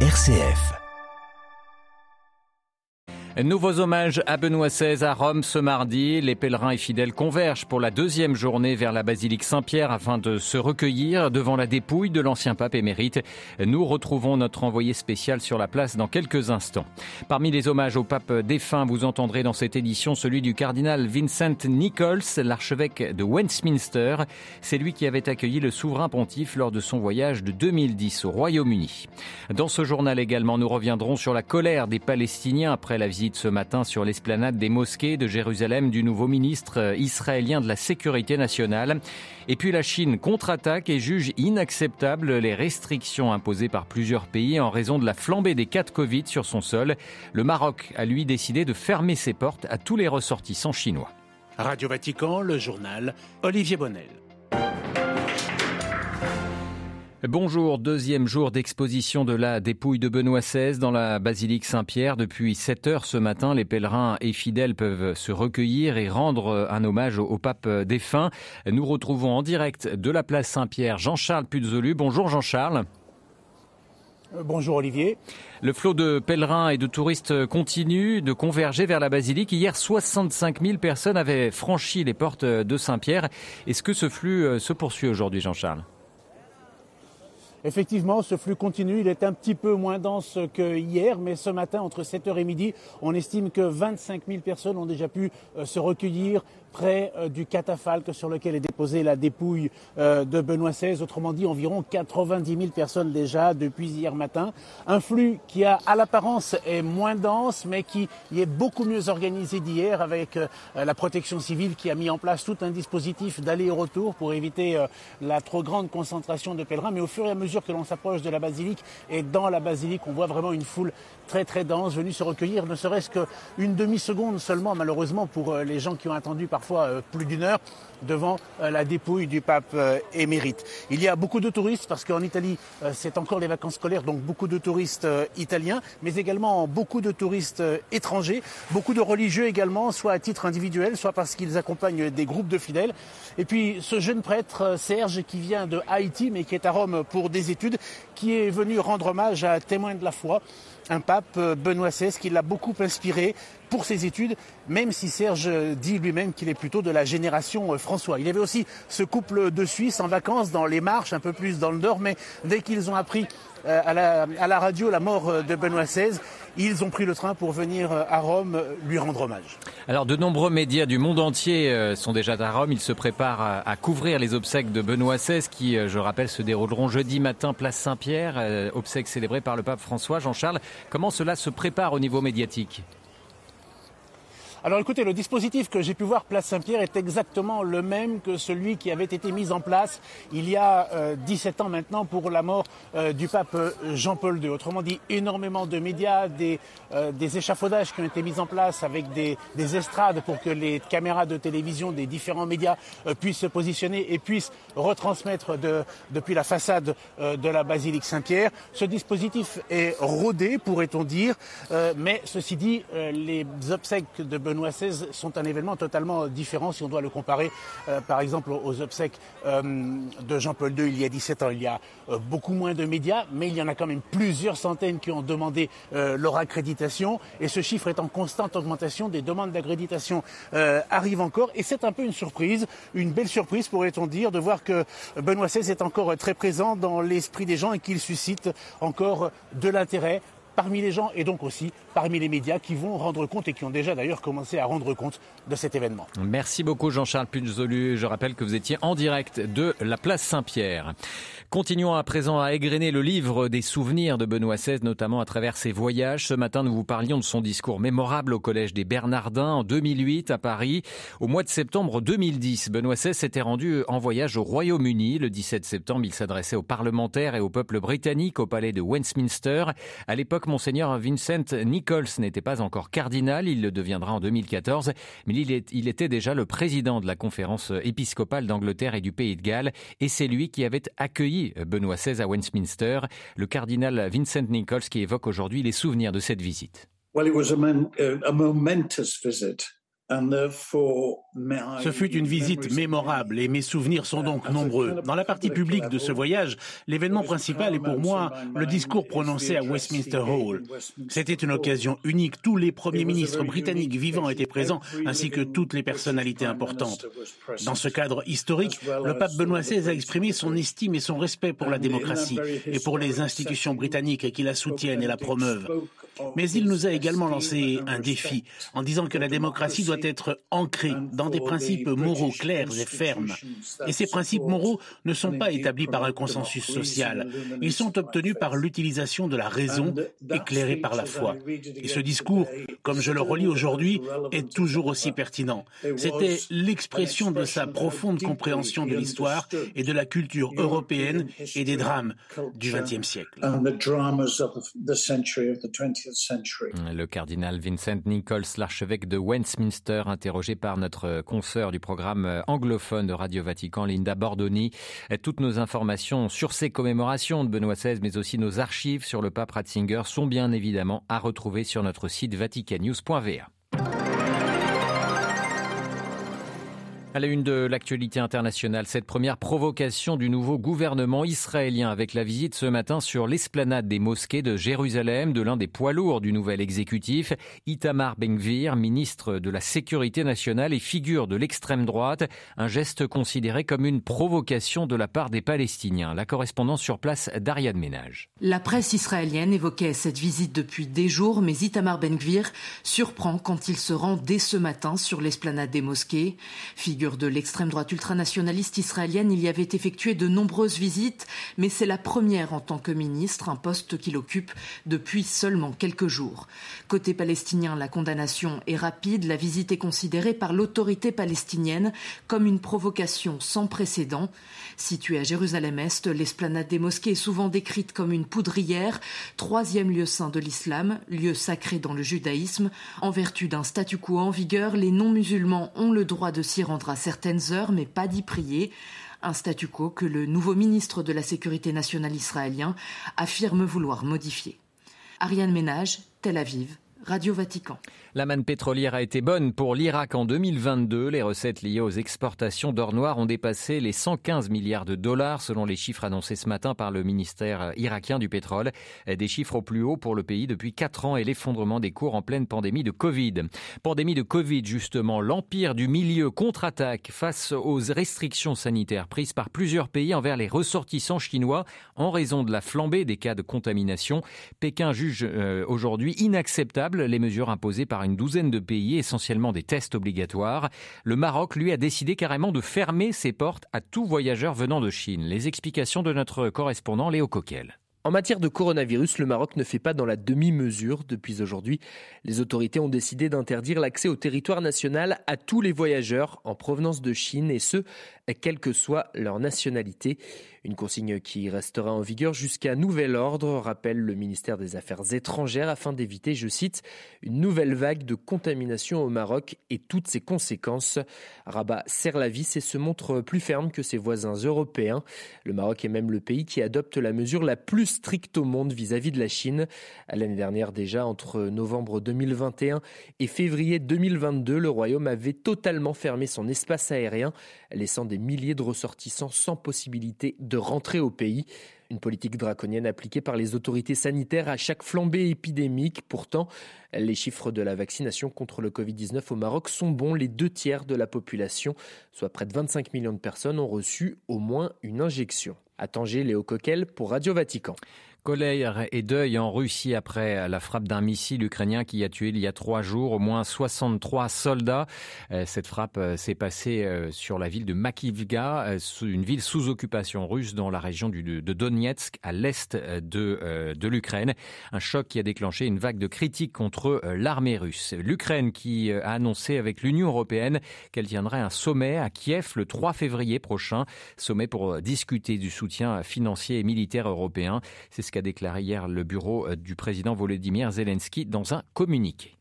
RCF. Nouveaux hommages à Benoît XVI à Rome ce mardi. Les pèlerins et fidèles convergent pour la deuxième journée vers la basilique Saint-Pierre afin de se recueillir devant la dépouille de l'ancien pape émérite. Nous retrouvons notre envoyé spécial sur la place dans quelques instants. Parmi les hommages au pape défunt, vous entendrez dans cette édition celui du cardinal Vincent Nichols, l'archevêque de Westminster. C'est lui qui avait accueilli le souverain pontife lors de son voyage de 2010 au Royaume-Uni. Dans ce journal également, nous reviendrons sur la colère des Palestiniens après la visite ce matin sur l'esplanade des mosquées de Jérusalem du nouveau ministre israélien de la Sécurité nationale. Et puis la Chine contre-attaque et juge inacceptable les restrictions imposées par plusieurs pays en raison de la flambée des cas de Covid sur son sol. Le Maroc a lui décidé de fermer ses portes à tous les ressortissants chinois. Radio Vatican, le journal Olivier Bonnel. Bonjour, deuxième jour d'exposition de la dépouille de Benoît XVI dans la basilique Saint-Pierre. Depuis 7 heures ce matin, les pèlerins et fidèles peuvent se recueillir et rendre un hommage au pape défunt. Nous retrouvons en direct de la place Saint-Pierre Jean-Charles Puzolu. Bonjour Jean-Charles. Bonjour Olivier. Le flot de pèlerins et de touristes continue de converger vers la basilique. Hier, 65 000 personnes avaient franchi les portes de Saint-Pierre. Est-ce que ce flux se poursuit aujourd'hui, Jean-Charles? Effectivement, ce flux continue. Il est un petit peu moins dense que hier, mais ce matin, entre 7h et midi, on estime que 25 000 personnes ont déjà pu se recueillir près du catafalque sur lequel est déposée la dépouille de Benoît XVI. Autrement dit, environ 90 000 personnes déjà depuis hier matin. Un flux qui a, à l'apparence, est moins dense, mais qui est beaucoup mieux organisé d'hier avec la protection civile qui a mis en place tout un dispositif d'aller-retour pour éviter la trop grande concentration de pèlerins. Mais au fur et à mesure que l'on s'approche de la basilique et dans la basilique, on voit vraiment une foule très très dense venue se recueillir, ne serait-ce qu'une demi-seconde seulement, malheureusement, pour les gens qui ont attendu parfois plus d'une heure devant la dépouille du pape émérite. Il y a beaucoup de touristes parce qu'en Italie, c'est encore les vacances scolaires, donc beaucoup de touristes italiens, mais également beaucoup de touristes étrangers, beaucoup de religieux également, soit à titre individuel, soit parce qu'ils accompagnent des groupes de fidèles. Et puis ce jeune prêtre Serge qui vient de Haïti, mais qui est à Rome pour des études, qui est venu rendre hommage à témoin de la foi un pape, Benoît XVI, qui l'a beaucoup inspiré pour ses études, même si Serge dit lui-même qu'il est plutôt de la génération François. Il y avait aussi ce couple de Suisses en vacances dans les marches, un peu plus dans le nord, mais dès qu'ils ont appris à la, à la radio la mort de Benoît XVI, ils ont pris le train pour venir à Rome lui rendre hommage. Alors de nombreux médias du monde entier sont déjà à Rome. Ils se préparent à couvrir les obsèques de Benoît XVI qui, je rappelle, se dérouleront jeudi matin place Saint-Pierre, obsèques célébrées par le pape François. Jean-Charles, comment cela se prépare au niveau médiatique? Alors écoutez, le dispositif que j'ai pu voir Place Saint-Pierre est exactement le même que celui qui avait été mis en place il y a euh, 17 ans maintenant pour la mort euh, du pape Jean-Paul II. Autrement dit, énormément de médias, des, euh, des, échafaudages qui ont été mis en place avec des, des, estrades pour que les caméras de télévision des différents médias puissent se positionner et puissent retransmettre de, depuis la façade de la basilique Saint-Pierre. Ce dispositif est rodé, pourrait-on dire, mais ceci dit, les obsèques de Benoît Benoît XVI sont un événement totalement différent si on doit le comparer euh, par exemple aux obsèques euh, de Jean-Paul II il y a 17 ans. Il y a euh, beaucoup moins de médias, mais il y en a quand même plusieurs centaines qui ont demandé leur accréditation et ce chiffre est en constante augmentation. Des demandes d'accréditation arrivent encore et c'est un peu une surprise, une belle surprise pourrait-on dire, de voir que Benoît XVI est encore très présent dans l'esprit des gens et qu'il suscite encore de l'intérêt parmi les gens et donc aussi parmi les médias qui vont rendre compte et qui ont déjà d'ailleurs commencé à rendre compte de cet événement. Merci beaucoup Jean-Charles Punzolu. Je rappelle que vous étiez en direct de la place Saint-Pierre. Continuons à présent à égrener le livre des souvenirs de Benoît XVI, notamment à travers ses voyages. Ce matin, nous vous parlions de son discours mémorable au Collège des Bernardins en 2008 à Paris. Au mois de septembre 2010, Benoît XVI s'était rendu en voyage au Royaume-Uni. Le 17 septembre, il s'adressait aux parlementaires et au peuple britannique au palais de Westminster. À l'époque, Monseigneur Vincent Nichols n'était pas encore cardinal. Il le deviendra en 2014. Mais il, était déjà le président de la conférence épiscopale d'Angleterre et du Pays de Galles. Et c'est lui qui avait accueilli Benoît XVI à Westminster, le cardinal Vincent Nichols qui évoque aujourd'hui les souvenirs de cette visite. Well, it was a, momentous visit. And for Ce fut une visite mémorable et mes souvenirs sont donc nombreux. Dans la partie publique de ce voyage, l'événement principal est pour moi le discours prononcé à Westminster Hall. C'était une occasion unique. Tous les premiers ministres britanniques vivants étaient présents, ainsi que toutes les personnalités importantes. Dans ce cadre historique, le pape Benoît XVI a exprimé son estime et son respect pour la démocratie et pour les institutions britanniques qui la soutiennent et la promeuvent. Mais il nous a également lancé un défi en disant que la démocratie doit être ancrée dans des principes moraux clairs et fermes. Et ces principes moraux ne sont pas établis par un consensus social. Ils sont obtenus par l'utilisation de la raison éclairée par la foi. Et ce discours, comme je le relis aujourd'hui, est toujours aussi pertinent. C'était l'expression de sa profonde compréhension de l'histoire et de la culture européenne et des drames du XXe siècle. Le cardinal Vincent Nichols, l'archevêque de Westminster, interrogé par notre consoeur du programme anglophone de Radio Vatican, Linda Bordoni. Toutes nos informations sur ces commémorations de Benoît XVI, mais aussi nos archives sur le pape Ratzinger sont bien évidemment à retrouver sur notre site vaticannews.va. À la une de l'actualité internationale, cette première provocation du nouveau gouvernement israélien avec la visite ce matin sur l'esplanade des mosquées de Jérusalem de l'un des poids lourds du nouvel exécutif, Itamar Ben-Gvir, ministre de la Sécurité nationale et figure de l'extrême droite, un geste considéré comme une provocation de la part des Palestiniens. La correspondance sur place d'Ariane Ménage. La presse israélienne évoquait cette visite depuis des jours, mais Itamar Ben-Gvir surprend quand il se rend dès ce matin sur l'esplanade des mosquées. Figure de l'extrême droite ultranationaliste israélienne, il y avait effectué de nombreuses visites, mais c'est la première en tant que ministre, un poste qu'il occupe depuis seulement quelques jours. Côté palestinien, la condamnation est rapide. La visite est considérée par l'autorité palestinienne comme une provocation sans précédent. Située à Jérusalem-Est, l'esplanade des mosquées est souvent décrite comme une poudrière, troisième lieu saint de l'islam, lieu sacré dans le judaïsme. En vertu d'un statu quo en vigueur, les non-musulmans ont le droit de s'y rendre à certaines heures, mais pas d'y prier. Un statu quo que le nouveau ministre de la Sécurité nationale israélien affirme vouloir modifier. Ariane Ménage, Tel Aviv, Radio Vatican. La manne pétrolière a été bonne pour l'Irak en 2022. Les recettes liées aux exportations d'or noir ont dépassé les 115 milliards de dollars selon les chiffres annoncés ce matin par le ministère irakien du pétrole. Des chiffres au plus haut pour le pays depuis 4 ans et l'effondrement des cours en pleine pandémie de Covid. Pandémie de Covid justement, l'empire du milieu contre-attaque face aux restrictions sanitaires prises par plusieurs pays envers les ressortissants chinois en raison de la flambée des cas de contamination. Pékin juge euh, aujourd'hui inacceptable les mesures imposées par une douzaine de pays, essentiellement des tests obligatoires. Le Maroc, lui, a décidé carrément de fermer ses portes à tout voyageur venant de Chine. Les explications de notre correspondant Léo Coquel. En matière de coronavirus, le Maroc ne fait pas dans la demi-mesure. Depuis aujourd'hui, les autorités ont décidé d'interdire l'accès au territoire national à tous les voyageurs en provenance de Chine et ce, quelle que soit leur nationalité. Une consigne qui restera en vigueur jusqu'à nouvel ordre, rappelle le ministère des Affaires étrangères, afin d'éviter, je cite, une nouvelle vague de contamination au Maroc et toutes ses conséquences. Rabat serre la vis et se montre plus ferme que ses voisins européens. Le Maroc est même le pays qui adopte la mesure la plus stricte au monde vis-à-vis de la Chine. L'année dernière déjà, entre novembre 2021 et février 2022, le Royaume avait totalement fermé son espace aérien, laissant des milliers de ressortissants sans possibilité de rentrer au pays. Une politique draconienne appliquée par les autorités sanitaires à chaque flambée épidémique. Pourtant, les chiffres de la vaccination contre le Covid-19 au Maroc sont bons. Les deux tiers de la population, soit près de 25 millions de personnes, ont reçu au moins une injection. À Tanger, Léo Coquel pour Radio Vatican. Colère et deuil en Russie après la frappe d'un missile ukrainien qui a tué il y a trois jours au moins 63 soldats. Euh, cette frappe euh, s'est passée euh, sur la ville de Makivka, une ville sous occupation russe dans la région de Donetsk, à l'est de, l'Ukraine. Un choc qui a déclenché une vague de critiques contre l'armée russe. L'Ukraine qui a annoncé avec l'Union européenne qu'elle tiendrait un sommet à Kiev le 3 février prochain, sommet pour discuter du soutien financier et militaire européen. C'est ce qu'a déclaré hier le bureau euh, du président Volodymyr Zelensky dans un communiqué.